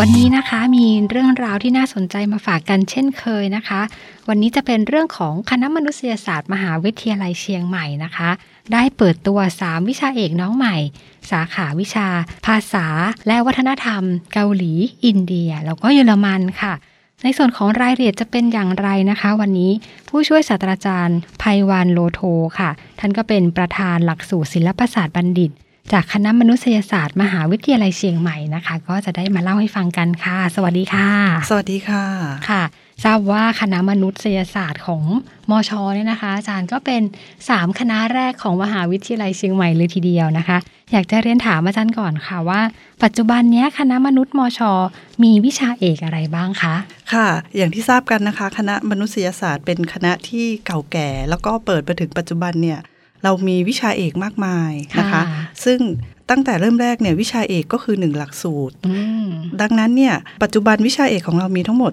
วันนี้นะคะมีเรื่องราวที่น่าสนใจมาฝากกันเช่นเคยนะคะ วันนี้จะเป็นเรื่องของคณะมนุษยศาสตร์ มหาวิทยาลัยเชียงใหม่นะคะ ได้เปิดตัว 3 วิชาเอกน้องใหม่ สาขาวิชา ภาษา และวัฒนธรรม เกาหลี อินเดีย แล้วก็เยอรมันค่ะ ในส่วนของรายละเอียดจะเป็นอย่างไรนะคะ วันนี้ผู้ช่วยศาสตราจารย์ภัยวานโลโทค่ะ ท่านก็เป็นประธานหลักสูตรศิลปศาสตร์บัณฑิต จากคณะมนุษยศาสตร์มหาวิทยาลัยเชียงใหม่นะคะ ก็จะได้มาเล่าให้ฟังกันค่ะ สวัสดีค่ะ สวัสดีค่ะค่ะ ทราบว่าคณะมนุษยศาสตร์ของมอชอเนี่ยนะคะ อาจารย์ก็เป็น 3 คณะแรกของมหาวิทยาลัยเชียงใหม่เลยทีเดียวนะคะ อยากจะเรียนถามอาจารย์ก่อนค่ะว่า ปัจจุบันเนี้ยคณะมนุษย์มอชอมีวิชาเอกอะไรบ้างคะค่ะ อย่างที่ทราบกันนะคะ คณะมนุษยศาสตร์เป็นคณะที่เก่าแก่ แล้วก็เปิดมาถึงปัจจุบันเนี่ย เรามีวิชาเอกมากมายนะคะค่ะซึ่งตั้งแต่เริ่มแรกเนี่ยวิชาเอกก็คือ 1 หลักสูตรอืมดังนั้นเนี่ยปัจจุบันวิชาเอกของเรามีทั้งหมด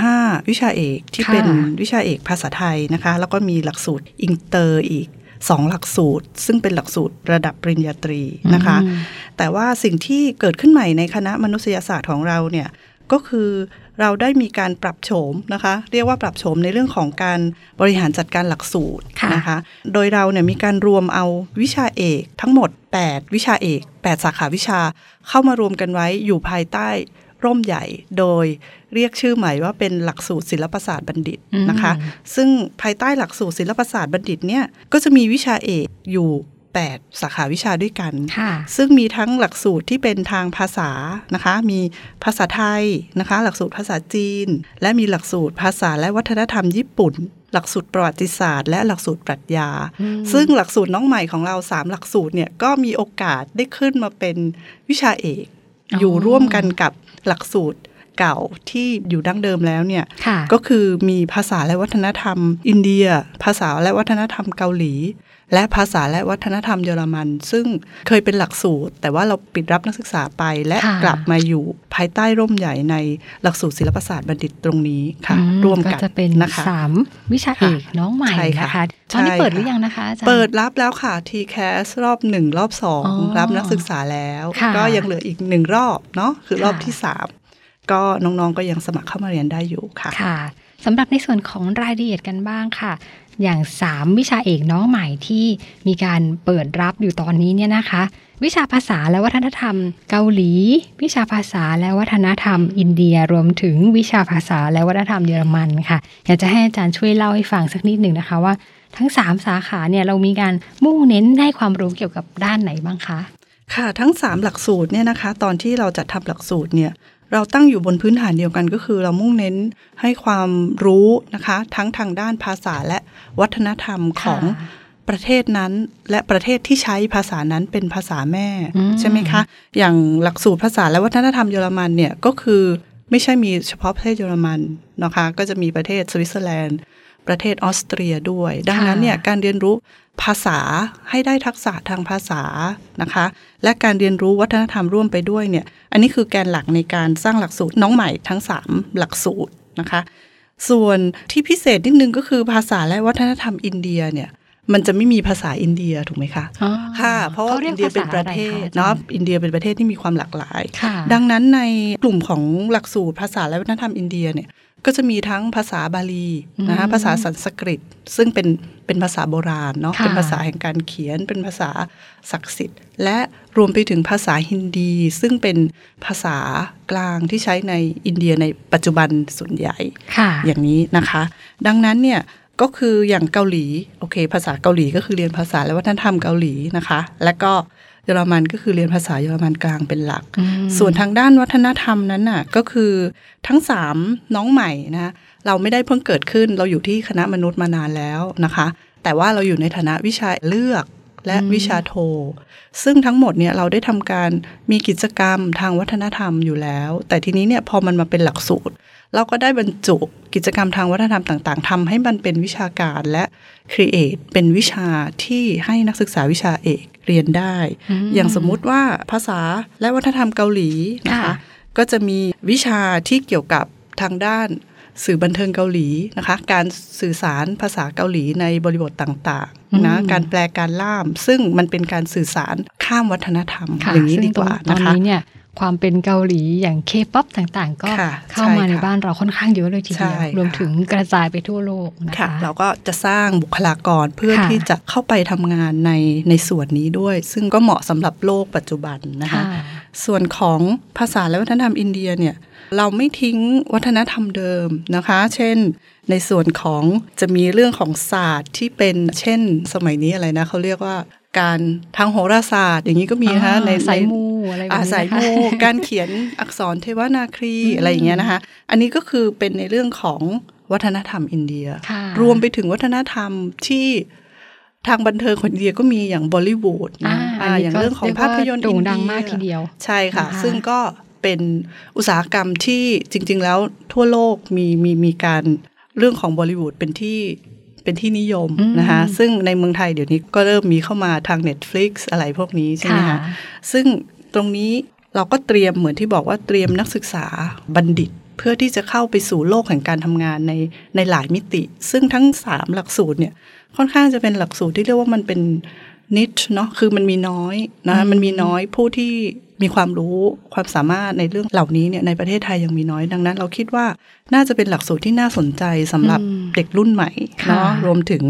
15 วิชาเอกที่ค่ะเป็นวิชาเอกภาษาไทยนะคะ แล้วก็มีหลักสูตรอินเตอร์อีก2หลักสูตร ซึ่งเป็นหลักสูตรระดับปริญญาตรีนะคะอืมแต่ว่าสิ่งที่เกิดขึ้นใหม่ในคณะมนุษยศาสตร์ของเราเนี่ย ก็คือเราได้มีการปรับโฉมนะคะ เรียกว่าปรับโฉมในเรื่องของการบริหารจัดการหลักสูตรค่ะนะคะ โดยเราเนี่ยมีการรวมเอาวิชาเอกทั้งหมด 8 วิชาเอก 8 สาขาวิชาเข้ามารวมกันไว้อยู่ภายใต้ร่มใหญ่โดยเรียกชื่อใหม่ว่าเป็นหลักสูตรศิลปศาสตร์บัณฑิตนะคะ ซึ่งภายใต้หลักสูตรศิลปศาสตร์บัณฑิตเนี่ยก็จะมีวิชาเอกอยู่ 8 สาขาวิชาด้วยกันค่ะซึ่งมีทั้งหลักสูตรที่เป็นทางภาษานะคะ มีภาษาไทยนะคะ หลักสูตรภาษาจีน และมีหลักสูตรภาษาและวัฒนธรรมญี่ปุ่น หลักสูตรประวัติศาสตร์ และหลักสูตรปรัชญา ซึ่งหลักสูตรน้องใหม่ของเรา 3 หลักสูตรเนี่ยก็มีโอกาสได้ขึ้นมาเป็นวิชาเอกอ๋อออยู่ร่วมกันกับหลักสูตรเก่าที่อยู่ดั้งเดิมแล้วเนี่ยค่ะก็คือมีภาษาและวัฒนธรรม อินเดีย ภาษาและวัฒนธรรมเกาหลี และภาษาและวัฒนธรรมเยอรมัน ซึ่งเคยเป็นหลักสูตร แต่ว่าเราปิดรับนักศึกษาไปและค่ะกลับมาอยู่ภายใต้ร่มใหญ่ในหลักสูตรศิลปศาสตร์บัณฑิตตรงนี้ค่ะอืร่วมกันก็จะเป็นนะคะสามวิชาเอกน้องใหม่ใช่ค่ะนะคะตอนนี้ใช่เปิดหค่ะรือยังนะคะอาจารย์เปิดรับแล้วค่ะ TCAS รอบหนึ่งรอบสองอ๋อรับนักศึกษาแล้วค่ะก็ยังเหลืออีกหนึ่งรอบเนาะคือรอบค่ะที่สามก็น้องๆก็ยังสมัครเข้ามาเรียนได้อยู่ค่ะค่ะสำหรับในส่วนของรายละเอียดกันบ้างค่ะ อย่าง 3 วิชาเอกน้องใหม่ที่มีการเปิดรับอยู่ตอนนี้เนี่ยนะคะ วิชาภาษาและวัฒนธรรมเกาหลี วิชาภาษาและวัฒนธรรม อินเดียรวมถึงวิชาภาษาและวัฒนธรรมเยอรมันค่ะ อยากจะให้อาจารย์ช่วยเล่าให้ฟังสักนิดหนึ่งนะคะว่าทั้ง 3 สาขาเนี่ยเรามีการมุ่งเน้นให้ความรู้เกี่ยวกับด้านไหนบ้างคะค่ะทั้ง 3 หลักสูตรเนี่ยนะคะ ตอนที่เราจัดทำหลักสูตรเนี่ย เราตั้งอยู่บนพื้นฐานเดียวกันก็คือ เรามุ่งเน้นให้ความรู้นะคะ ทั้งทางด้านภาษาและวัฒนธรรมของค่ะประเทศนั้นและประเทศที่ใช้ภาษานั้นเป็นภาษาแม่อืมใช่ไหมคะ อย่างหลักสูตรภาษาและวัฒนธรรมเยอรมันเนี่ยก็คือไม่ใช่มีเฉพาะประเทศเยอรมันนะคะ ก็จะมีประเทศสวิตเซอร์แลนด์ ประเทศออสเตรียด้วย ดังนั้นเนี่ยการเรียนรู้ภาษาให้ได้ทักษะทางภาษานะคะ และการเรียนรู้วัฒนธรรมร่วมไปด้วยเนี่ย อันนี้คือแกนหลักในการสร้างหลักสูตรน้องใหม่ทั้ง 3 หลักสูตรนะคะ ส่วนที่พิเศษนิดนึงก็คือภาษาและวัฒนธรรมอินเดียเนี่ยมันจะไม่มีภาษาอินเดียถูกไหมคะอ๋อค่ะ เพราะว่าเขาเรียอิกนเดียเป็นภาษาประเทศอะไรคะอาจารย์เนาะอินเดียเป็นประเทศที่มีความหลากหลายค่ะดังนั้นในกลุ่มของหลักสูตรภาษาและวัฒนธรรมอินเดียเนี่ย ก็จะมีทั้งภาษาบาลีนะคะอืมภาษาสันสกฤต ซึ่งเป็นเป็นภาษาโบราณเนาะค่ะเป็นภาษาแห่งการเขียน เป็นภาษาศักดิ์สิทธิ์ และรวมไปถึงภาษาฮินดี ซึ่งเป็นภาษากลางที่ใช้ในอินเดียในปัจจุบันส่วนใหญ่ค่ะอย่างนี้นะคะ ดังนั้นเนี่ยก็คืออย่างเกาหลีโอเค ภาษาเกาหลีก็คือเรียนภาษาและวัฒนธรรมเกาหลีนะคะ และก็ เยอรมันก็คือเรียนภาษาเยอรมันกลางเป็นหลักอืมส่วนทางด้านวัฒนธรรมนั้นน่ะก็คือทั้งสามน้องใหม่นะเราไม่ได้เพิ่งเกิดขึ้น เราอยู่ที่คณะมนุษย์มานานแล้วนะคะ แต่ว่าเราอยู่ในฐานะวิชาเลือกและวิชาโท ซึ่งทั้งหมดเนี่ยเราได้ทำการมีกิจกรรมทางวัฒนธรรมอยู่แล้ว แต่ทีนี้เนี่ยพอมันมาเป็นหลักสูตร เราก็ได้บรรจุกิจกรรมทางวัฒนธรรมต่าง ๆทำให้มันเป็นวิชาการและcreate เป็นวิชาที่ให้นักศึกษาวิชาเอกเรียนได้อืมอย่างสมมุติว่าภาษาและวัฒนธรรมเกาหลีนะคะค่ะก็จะมีวิชาที่เกี่ยวกับทางด้านสื่อบันเทิงเกาหลีนะคะ การสื่อสารภาษาเกาหลีในบริบทต่างๆนะการแปลการล่าม ซึ่งมันเป็นการสื่อสารข้ามวัฒนธรรมค่ะอย่างนี้ซึ่งดีกว่าตอนนะคะนี้เนี่ย ความเป็นเกาหลีอย่างเคป๊อปต่างๆ ก็ค่ะเข้ามาใช่ในค่ะบ้านเราค่อนข้างเยอะเลยทีเดียวใช่ค่ะรวมถึงกระจายไปทั่วโลกนะค่ะคะเราก็จะสร้างบุคลากรเพื่อค่ะที่จะเข้าไปทำงานในในส่วนนี้ด้วย ซึ่งก็เหมาะสำหรับโลกปัจจุบันนะคะค่ะส่วนของภาษาและวัฒนธรรมอินเดียเนี่ยเราไม่ทิ้งวัฒนธรรมเดิมนะคะ เช่น ในส่วนของจะมีเรื่องของศาสตร์ที่เป็นเช่นสมัยนี้อะไรนะเขาเรียกว่า การทางโหราศาสตร์ อย่างนี้ก็มีนะคะอ่าในสายในมูอะไรแบบอ่านี้สายนะคะมูการเขียนอักษรเทวนาครีอะไรอย่างเงี้ยนะคะ อันนี้ก็คือเป็นในเรื่องของวัฒนธรรมอินเดียค่ะรวมไปถึงวัฒนธรรมที่ทางบันเทิงของอินเดียก็มีอย่างบอลิวูดอ่านะอันอ่านี้อย่างก็เรื่องของภาพยนตร์เรียกว่าโด่งอินเดียดังมากทีเดียว ใช่ค่ะนะคะซึ่งก็เป็นอุตสาหกรรมที่จริง ๆ แล้วทั่วโลกมีมีมีการเรื่องของบอลิวูดเป็นที่ เป็นที่นิยมอืมนะคะ ซึ่งในเมืองไทยเดี๋ยวนี้ก็เริ่มมีเข้ามาทาง Netflix อะไรพวกนี้ใช่ไหมค่ะคะซึ่งตรงนี้เราก็เตรียมเหมือนที่บอกว่าเตรียมนักศึกษาบัณฑิตเพื่อที่จะเข้าไปสู่โลกแห่งการทำงานในในหลายมิติ ซึ่งทั้ง 3 หลักสูตรเนี่ยค่อนข้างจะเป็นหลักสูตรที่เรียกว่ามันเป็นนิชเนาะคือมันมีน้อยนะมันมีน้อยผู้ที่ มีความรู้ความสามารถในเรื่องเหล่านี้เนี่ยในประเทศไทยยังมีน้อยดังนั้น เราคิดว่าน่าจะเป็นหลักสูตรที่น่าสนใจสำหรับอืมเด็กรุ่นใหม่เนาะค่ะรวมถึง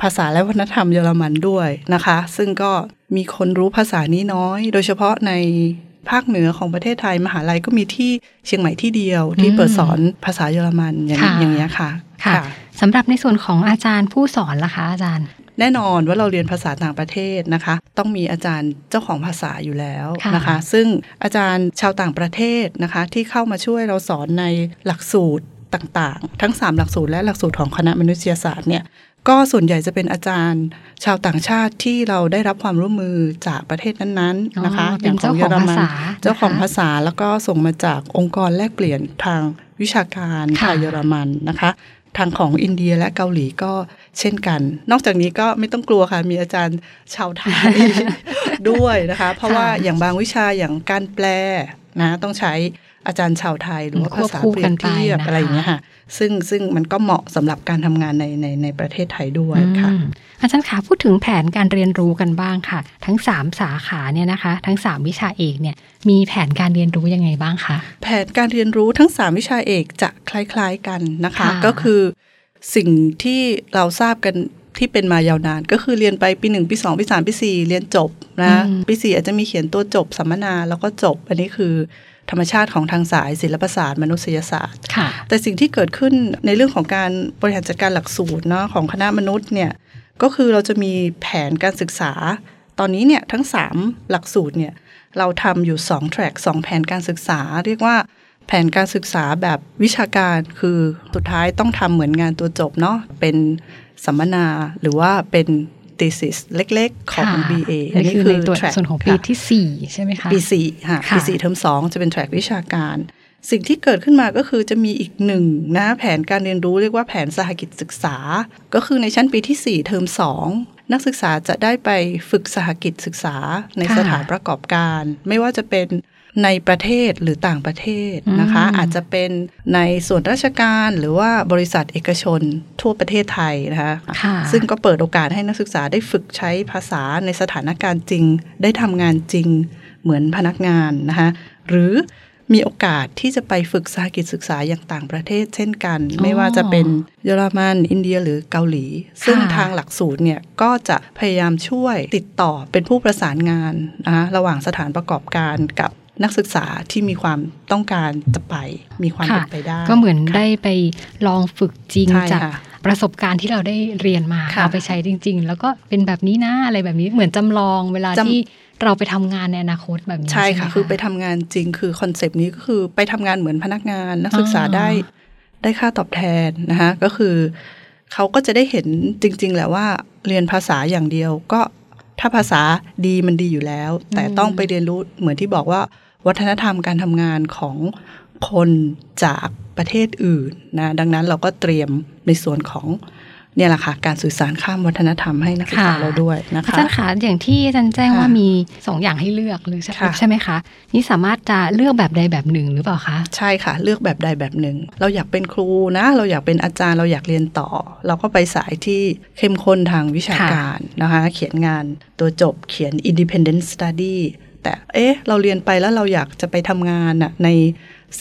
ภาษาและวัฒนธรรมเยอรมันด้วยนะคะ ซึ่งก็มีคนรู้ภาษานี้น้อย โดยเฉพาะในภาคเหนือของประเทศไทยมหาลัยก็มีที่เชียงใหม่ที่เดียว ที่เปิดสอนภาษาเยอรมันอย่างค่ะอย่างเงี้ยค่ะค่ะสำหรับในส่วนของอาจารย์ผู้สอนล่ะคะอาจารย์ แน่นอนว่าเราเรียนภาษาต่างประเทศนะคะ ต้องมีอาจารย์เจ้าของภาษาอยู่แล้วค่ะนะคะ ซึ่งอาจารย์ชาวต่างประเทศนะคะ ที่เข้ามาช่วยเราสอนในหลักสูตรต่างๆ ทั้ง 3 หลักสูตรและหลักสูตรของคณะมนุษยศาสตร์เนี่ยก็ส่วนใหญ่จะเป็นอาจารย์ชาวต่างชาติที่เราได้รับความร่วมมือจากประเทศนั้นๆนะคะอ๋อเป็นเจ้าของภาษาเจ้าของนะคะภาษาแล้วก็ส่งมาจากองค์กรแลกเปลี่ยนทางวิชาการค่ะทางเยอรมันนะคะ ทางของอินเดียและเกาหลีก็ เช่นกัน นอกจากนี้ก็ไม่ต้องกลัวค่ะ มีอาจารย์ชาวไทยด้วยนะคะ เพราะว่าอย่างบางวิชาอย่างการแปลนะต้องใช้อาจารย์ชาวไทยหรือว่าควภาบษาคู่เปรีกัยนบไปเทียบนะคะอะไรอย่างเงี้ยค่ะ ซึ่งซึ่งมันก็เหมาะสำหรับการทำงานในในในประเทศไทยด้วยค่ะอืมอาจารย์คะพูดถึงแผนการเรียนรู้กันบ้างค่ะ ทั้ง 3 สาขาเนี่ยนะคะ ทั้ง 3 วิชาเอกเนี่ยมีแผนการเรียนรู้ยังไงบ้างคะแผนการเรียนรู้ทั้ง 3 วิชาเอกจะคล้าย ๆกันนะคะค่ะก็คือ สิ่งที่เราทราบกันที่เป็นมายาวนาน ก็คือเรียนไปปี1ปี2ปี3ปี4เรียนจบนะปี4อาจจะมีเขียนตัวจบสัมมนาแล้วก็จบ อันนี้คือธรรมชาติของทางสายศิลปศาสตร์ มนุษยศาสตร์ค่ะแต่สิ่งที่เกิดขึ้นในเรื่องของการบริหารจัดการหลักสูตรเนาะของคณะมนุษย์เนี่ยก็คือเราจะมีแผนการศึกษา ตอนนี้เนี่ยทั้ง 3 หลักสูตรเนี่ยเราทำอยู่2แทร็ก2แผนการศึกษา เรียกว่า แผนการศึกษาแบบวิชาการคือสุดท้ายต้องทำเหมือนงานตัวจบเนาะเป็นสัมมนาหรือว่าเป็น thesis เล็กๆ ของค่ะ BA อันนี้คือในตัว track ส่วนของปีค่ะที่สี่ใช่ไหมคะ ปีสี่ค่ะค่ะปีสี่เทอมสองจะเป็นแทร็กวิชาการ สิ่งที่เกิดขึ้นมาก็คือจะมีอีกหนึ่งนะแผนการเรียนรู้เรียกว่าแผนสหกิจศึกษา ก็คือในชั้นปีที่ 4 เทอม2 นักศึกษาจะได้ไปฝึกสหกิจศึกษาในค่ะสถานประกอบการ ไม่ว่าจะเป็น ในประเทศหรือต่างประเทศนะคะอืมอาจจะเป็นในส่วนราชการหรือว่าบริษัทเอกชนทั่วประเทศไทยนะคะค่ะซึ่งก็เปิดโอกาสให้นักศึกษาได้ฝึกใช้ภาษาในสถานการณ์จริง ได้ทำงานจริงเหมือนพนักงานนะคะหรือมีโอกาสที่จะไปฝึกสหกิจศึกษาอย่างต่างประเทศเช่นกันอ๋อไม่ว่าจะเป็นเยอรมันอินเดียหรือเกาหลี ซึ่งค่ะทางหลักสูตรเนี่ยก็จะพยายามช่วยติดต่อเป็นผู้ประสานงานนะคะระหว่างสถานประกอบการกับ นักศึกษาที่มีความต้องการจะไปมีความค่ะเป็นไปได้ ก็เหมือนค่ะได้ไปลองฝึกจริงใช่จากค่ะประสบการณ์ที่เราได้เรียนมาค่ะเอาไปใช้จริง ๆ แล้วก็เป็นแบบนี้นะอะไรแบบนี้เหมือนจำลองเวลาจำที่เราไปทำงานในอนาคตแบบนี้ใช่ค่ะไหมคือไปทำงานจริงคือ concept นี้ก็คือไปทำงานเหมือนพนักงาน นักศึกษาอ่าได้ได้ค่าตอบแทนนะคะก็คือเขาก็จะได้เห็นจริง ๆ แหละว่าเรียนภาษาอย่างเดียวก็ถ้าภาษาดีมันดีอยู่แล้ว แต่ต้องไปเรียนรู้เหมือนที่บอกว่า วัฒนธรรมการทำงานของคนจากประเทศอื่นนะดังนั้นเราก็เตรียมในส่วนของเนี่ยแหละค่ะการสื่อสารข้ามวัฒนธรรมให้นักศึกษาค่ะเราด้วยนะอาคะจารย์คะอย่างที่อาจารย์แจ้งค่ะว่ามีสองอย่างให้เลือกเลยใช่ค่ะใช่ไหมคะ นี่สามารถจะเลือกแบบใดแบบหนึ่งหรือเปล่าคะใช่ค่ะ เลือกแบบใดแบบหนึ่ง เราอยากเป็นครูนะ เราอยากเป็นอาจารย์เราอยากเรียนต่อ เราก็ไปสายที่เข้มข้นทางวิชาการนะคะ เขียนงานตัวจบเขียน independent study แต่ เอ๊ะ เราเรียนไปแล้วเราอยากจะไปทำงานน่ะใน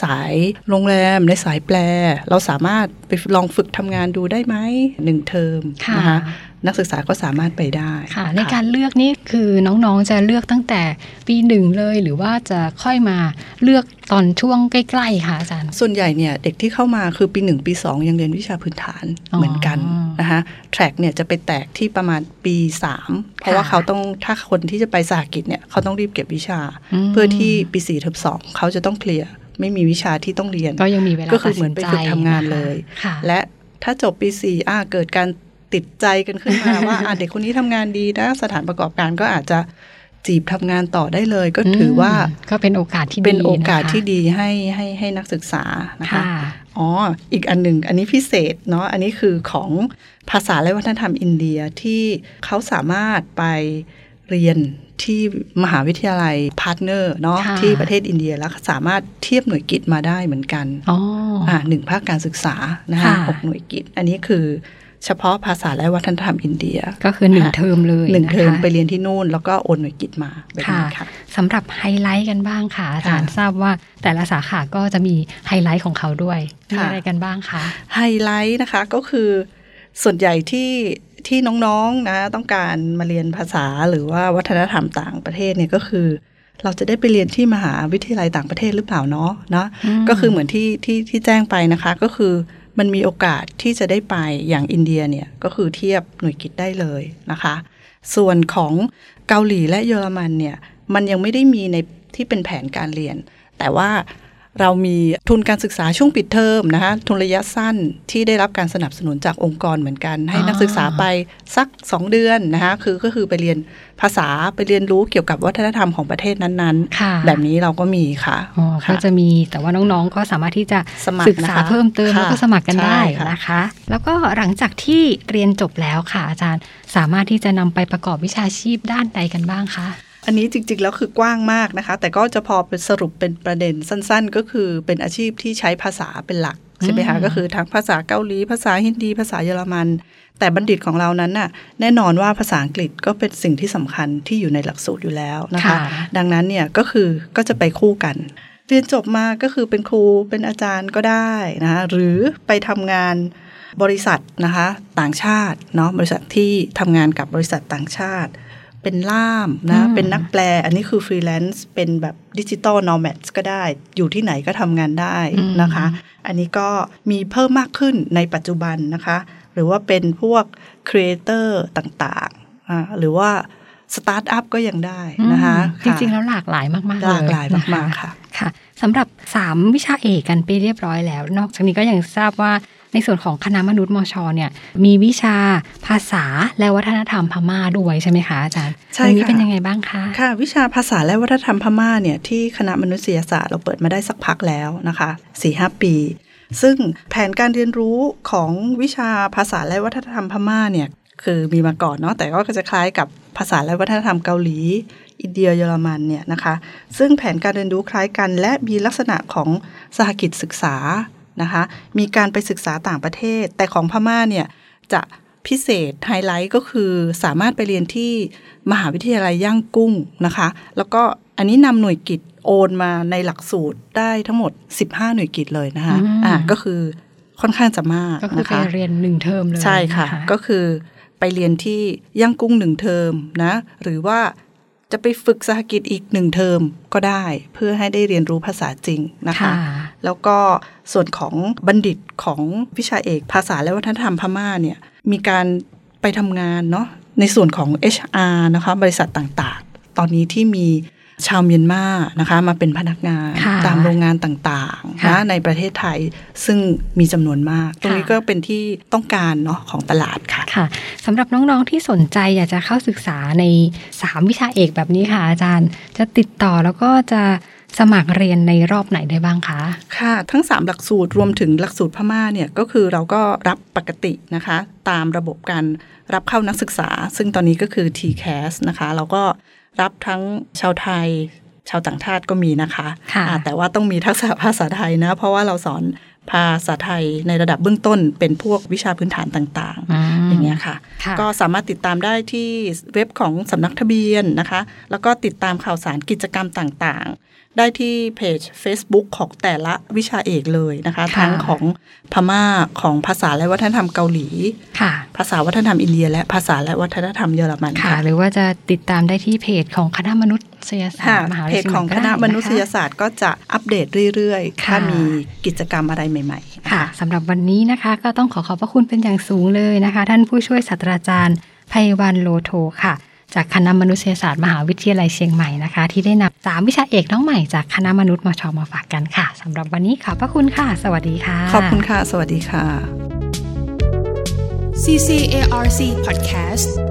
สายโรงแรมในสายแปล เราสามารถไปลองฝึกทำงานดูได้ไหมหนึ่งเทอมค่ะนะคะนักศึกษาก็สามารถไปได้ค่ะ ในการเลือกนี่คือน้องๆจะเลือกตั้งแต่ปีหนึ่งเลย หรือว่าจะค่อยมาเลือกตอนช่วงใกล้ ๆ ค่ะอาจารย์ ส่วนใหญ่เนี่ยเด็กที่เข้ามาคือปีหนึ่งปีสองยังเรียนวิชาพื้นฐานอ๋อเหมือนกัน นะคะแทร็กเนี่ยจะไปแตกที่ประมาณปีสามเพราะว่าเขาต้องถ้าคนที่จะไปสหกิจเนี่ยเขาต้องรีบเก็บวิชามเพื่อที่ปีสี่เทอมสองเขาจะต้องเคลียร์ไม่มีวิชาที่ต้องเรียน ก็ยังมีเวลาก็คือเหมือนไปฝึกทำงานเลยค่ะและถ้าจบปีสี่อ่าเกิดการติดใจกันขึ้นมาว่าอ่าเด็กคนนี้ทำงานดีนะสถานประกอบการก็อาจจะ จบทำงานต่อได้เลย ก็ถือว่าก็เป็นโอกาสที่ดีเป็นโอกาสนะคะที่ดีให้ให้ให้นักศึกษานะคะค่ะอ๋ออีกอันหนึ่งอันนี้พิเศษเนาะอันนี้คือของภาษาและวัฒนธรรมอินเดียที่เขาสามารถไปเรียนที่มหาวิทยาลัย partner เนาะค่ะที่ประเทศอินเดียแล้วสามารถเทียบหน่วยกิตมาได้เหมือนกันอ๋ออ่าหนึ่งภาคการศึกษานะคะค่ะหกหน่วยกิตอันนี้คือ เฉพาะภาษาและวัฒนธรรมอินเดีย ก็คือหนึ่งเทอมเลยหนึ่งะคะเทอมไปเรียนที่นู่น แล้วก็โอนหน่วยกิตมาแบบค่ะนี้ค่ะสำหรับไฮไลท์กันบ้างค่ะอาจารย์ค่ะทราบว่าแต่ละสาขาก็จะมีไฮไลท์ของเขาด้วยมีค่ะอะไรกันบ้างคะไฮไลท์นะคะก็คือส่วนใหญ่ที่ที่น้องๆนะต้องการมาเรียนภาษาหรือว่าวัฒนธรรมต่างประเทศเนี่ยก็คือ เราจะได้ไปเรียนที่มหาวิทยาลัยต่างประเทศหรือเปล่าเนาะนะอืมก็คือเหมือนที่ที่ที่แจ้งไปนะคะก็คือ มันมีโอกาสที่จะได้ไปอย่างอินเดียเนี่ยก็คือเทียบหน่วยกิตได้เลยนะคะ ส่วนของเกาหลีและเยอรมันเนี่ยมันยังไม่ได้มีในที่เป็นแผนการเรียน แต่ว่า เรามีทุนการศึกษาช่วงปิดเทอมนะคะทุนระยะสั้นที่ได้รับการสนับสนุนจากองค์กรเหมือนกัน ให้อ่านันักศึกษาไปสัก 2 เดือนนะคะคือก็คือไปเรียนภาษาไปเรียนรู้เกี่ยวกับวัฒนธรรมของประเทศนั้นค่ะๆแบบนี้เราก็มีค่ะอ๋อค่ะก็จะมีแต่ว่าน้องๆ ก็สามารถที่จะสมัครศึกษานะคะเพิ่มเติมค่ะแล้วก็สมัครกันได้ใช่ค่ะนะคะ แล้วก็หลังจากที่เรียนจบแล้วค่ะอาจารย์สามารถที่จะนำไปประกอบวิชาชีพด้านใดกันบ้างคะ อันนี้จริงๆ แล้วคือกว้างมากนะคะ แต่ก็จะพอเป็นสรุปเป็นประเด็นสั้น ๆ ก็คือเป็นอาชีพที่ใช้ภาษาเป็นหลักใช่ไหมคะอืมก็คือทั้งภาษาเกาหลี ภาษาฮินดี ภาษาเยอรมัน แต่บัณฑิตของเรานั้นน่ะแน่นอนว่าภาษาอังกฤษก็เป็นสิ่งที่สำคัญที่อยู่ในหลักสูตรอยู่แล้วนะคะค่ะดังนั้นเนี่ยก็คือก็จะไปคู่กันเรียนจบมาก็คือเป็นครูเป็นอาจารย์ก็ได้นะคะหรือไปทำงานบริษัทนะคะต่างชาติเนาะบริษัทที่ทำงานกับบริษัทต่างชาติ เป็นล่ามนะอืมเป็นนักแปล อันนี้คือฟรีแลนซ์เป็นแบบดิจิตอลนอ m แมดก็ได้ อยู่ที่ไหนก็ทำงานได้นะคะ อันนี้ก็มีเพิ่มมากขึ้นในปัจจุบันนะคะ หรือว่าเป็นพวก creator ต่างๆอ่าหรือว่าสตาร์ทอัพก็ยังได้นะคะอืมจริงๆ แล้วหลากหลายมากๆหลากหลายเนะคะมากๆค่ะค่ะสำหรับ 3 วิชาเอกกันไปเรียบร้อยแล้ว นอกจากนี้ก็ยังทราบว่า ในส่วนของคณะมนุษย์มชเนี่ยมีวิชาภาษาและวัฒนธรรมพม่าด้วยใช่ไหมคะอาจารย์ใช่ตรงนี้ค่ะเป็นยังไงบ้างคะค่ะ วิชาภาษาและวัฒนธรรมพม่าเนี่ยที่คณะมนุษยศาสตร์เราเปิดมาได้สักพักแล้วนะคะสี่ห้าปี ซึ่งแผนการเรียนรู้ของวิชาภาษาและวัฒนธรรมพม่าเนี่ยคือมีมาก่อนเนาะแต่ก็จะคล้ายกับภาษาและวัฒนธรรมเกาหลี อินเดียเยอรมันเนี่ยนะคะ ซึ่งแผนการเรียนรู้คล้ายกัน และมีลักษณะของสหกิจศึกษา นะคะมีการไปศึกษาต่างประเทศ แต่ของพม่าเนี่ยจะพิเศษไฮไลท์ก็คือสามารถไปเรียนที่มหาวิทยาลัยย่างกุ้งนะคะ แล้วก็อันนี้นำหน่วยกิตโอนมาในหลักสูตรได้ทั้งหมด 15 หน่วยกิตเลยนะคะอืมอ่าก็คือค่อนข้างจะมากก็คือนะไปคะเรียนหนึ่งเทอมเลยใช่ค่ะนก็คือไปเรียนที่ย่างกุ้งหนึ่งเทอมนะหรือว่าจะไปฝึกสหกิจอีกหนึ่งเทอมก็ได้ เพื่อให้ได้เรียนรู้ภาษาจริงนะคะค่ะ แล้วก็ส่วนของบัณฑิตของวิชาเอกภาษาและวัฒนธรรมพม่าเนี่ยมีการไปทำงานเนาะในส่วนของ HR นะคะบริษัทต่างๆ ตอนนี้ที่มีชาวเมียนมานะคะมาเป็นพนักงานค่ะตามโรงงานต่างๆค่ะนะในประเทศไทยซึ่งมีจำนวนมาก ตรงนี้ค่ะก็เป็นที่ต้องการเนาะของตลาดค่ะค่ะสำหรับน้องๆที่สนใจอยากจะเข้าศึกษาใน 3 วิชาเอกแบบนี้ค่ะอาจารย์ จะติดต่อแล้วก็จะ สมัครเรียนในรอบไหนได้บ้างคะค่ะ ทั้ง 3 หลักสูตรรวมถึงหลักสูตรพม่าเนี่ยก็คือเราก็รับปกตินะคะ ตามระบบการรับเข้านักศึกษา ซึ่งตอนนี้ก็คือ TCAS นะคะ เราก็รับทั้งชาวไทย ชาวต่างชาติก็มีนะคะค่ะอ่าแต่ว่าต้องมีทักษะภาษาไทยนะ เพราะว่าเราสอน ภาษาไทยในระดับเบื้องต้นเป็นพวกวิชาพื้นฐานต่างอืมๆอย่างเงี้ยค่ะค่ะ ก็สามารถติดตามได้ที่เว็บของสำนักทะเบียนนะคะ แล้วก็ติดตามข่าวสารกิจกรรมต่างๆ ได้ที่เพจ Facebook ของแต่ละวิชาเอกเลยนะคะค่ะทั้งของพม่าของภาษาและวัฒนธรรมเกาหลีค่ะภาษาวัฒนธรรมอินเดีย และภาษาและวัฒนธรรมเยอรมันค่ะค่ะหรือว่าจะติดตามได้ที่เพจของคณะมนุษย ศาสค่ะตร์มหาวิเพทจยาลัยของคณะมนุษยศาสตร์ก็จะอัปเดตเรื่อยๆค่ะถ้ามีกิจกรรมอะไรใหม่ๆนค่ะสำหรับวันนี้นะคะก็ต้องขอขอบพระคุณเป็นอย่างสูงเลยนะคะ ท่านผู้ช่วยศาสตราจารย์ไพวันโลโทค่ะ จากคณะมนุษยศาสตร์มหาวิทยาลัยเชียงใหม่นะคะ ที่ได้นำสามวิชาเอกน้องใหม่จากคณะมนุษย์มชมาฝากกันค่ะสำหรับวันนี้ขอบพระคุณค่ะ สวัสดีค่ะ ขอบคุณค่ะ สวัสดีค่ะ CCARC Podcast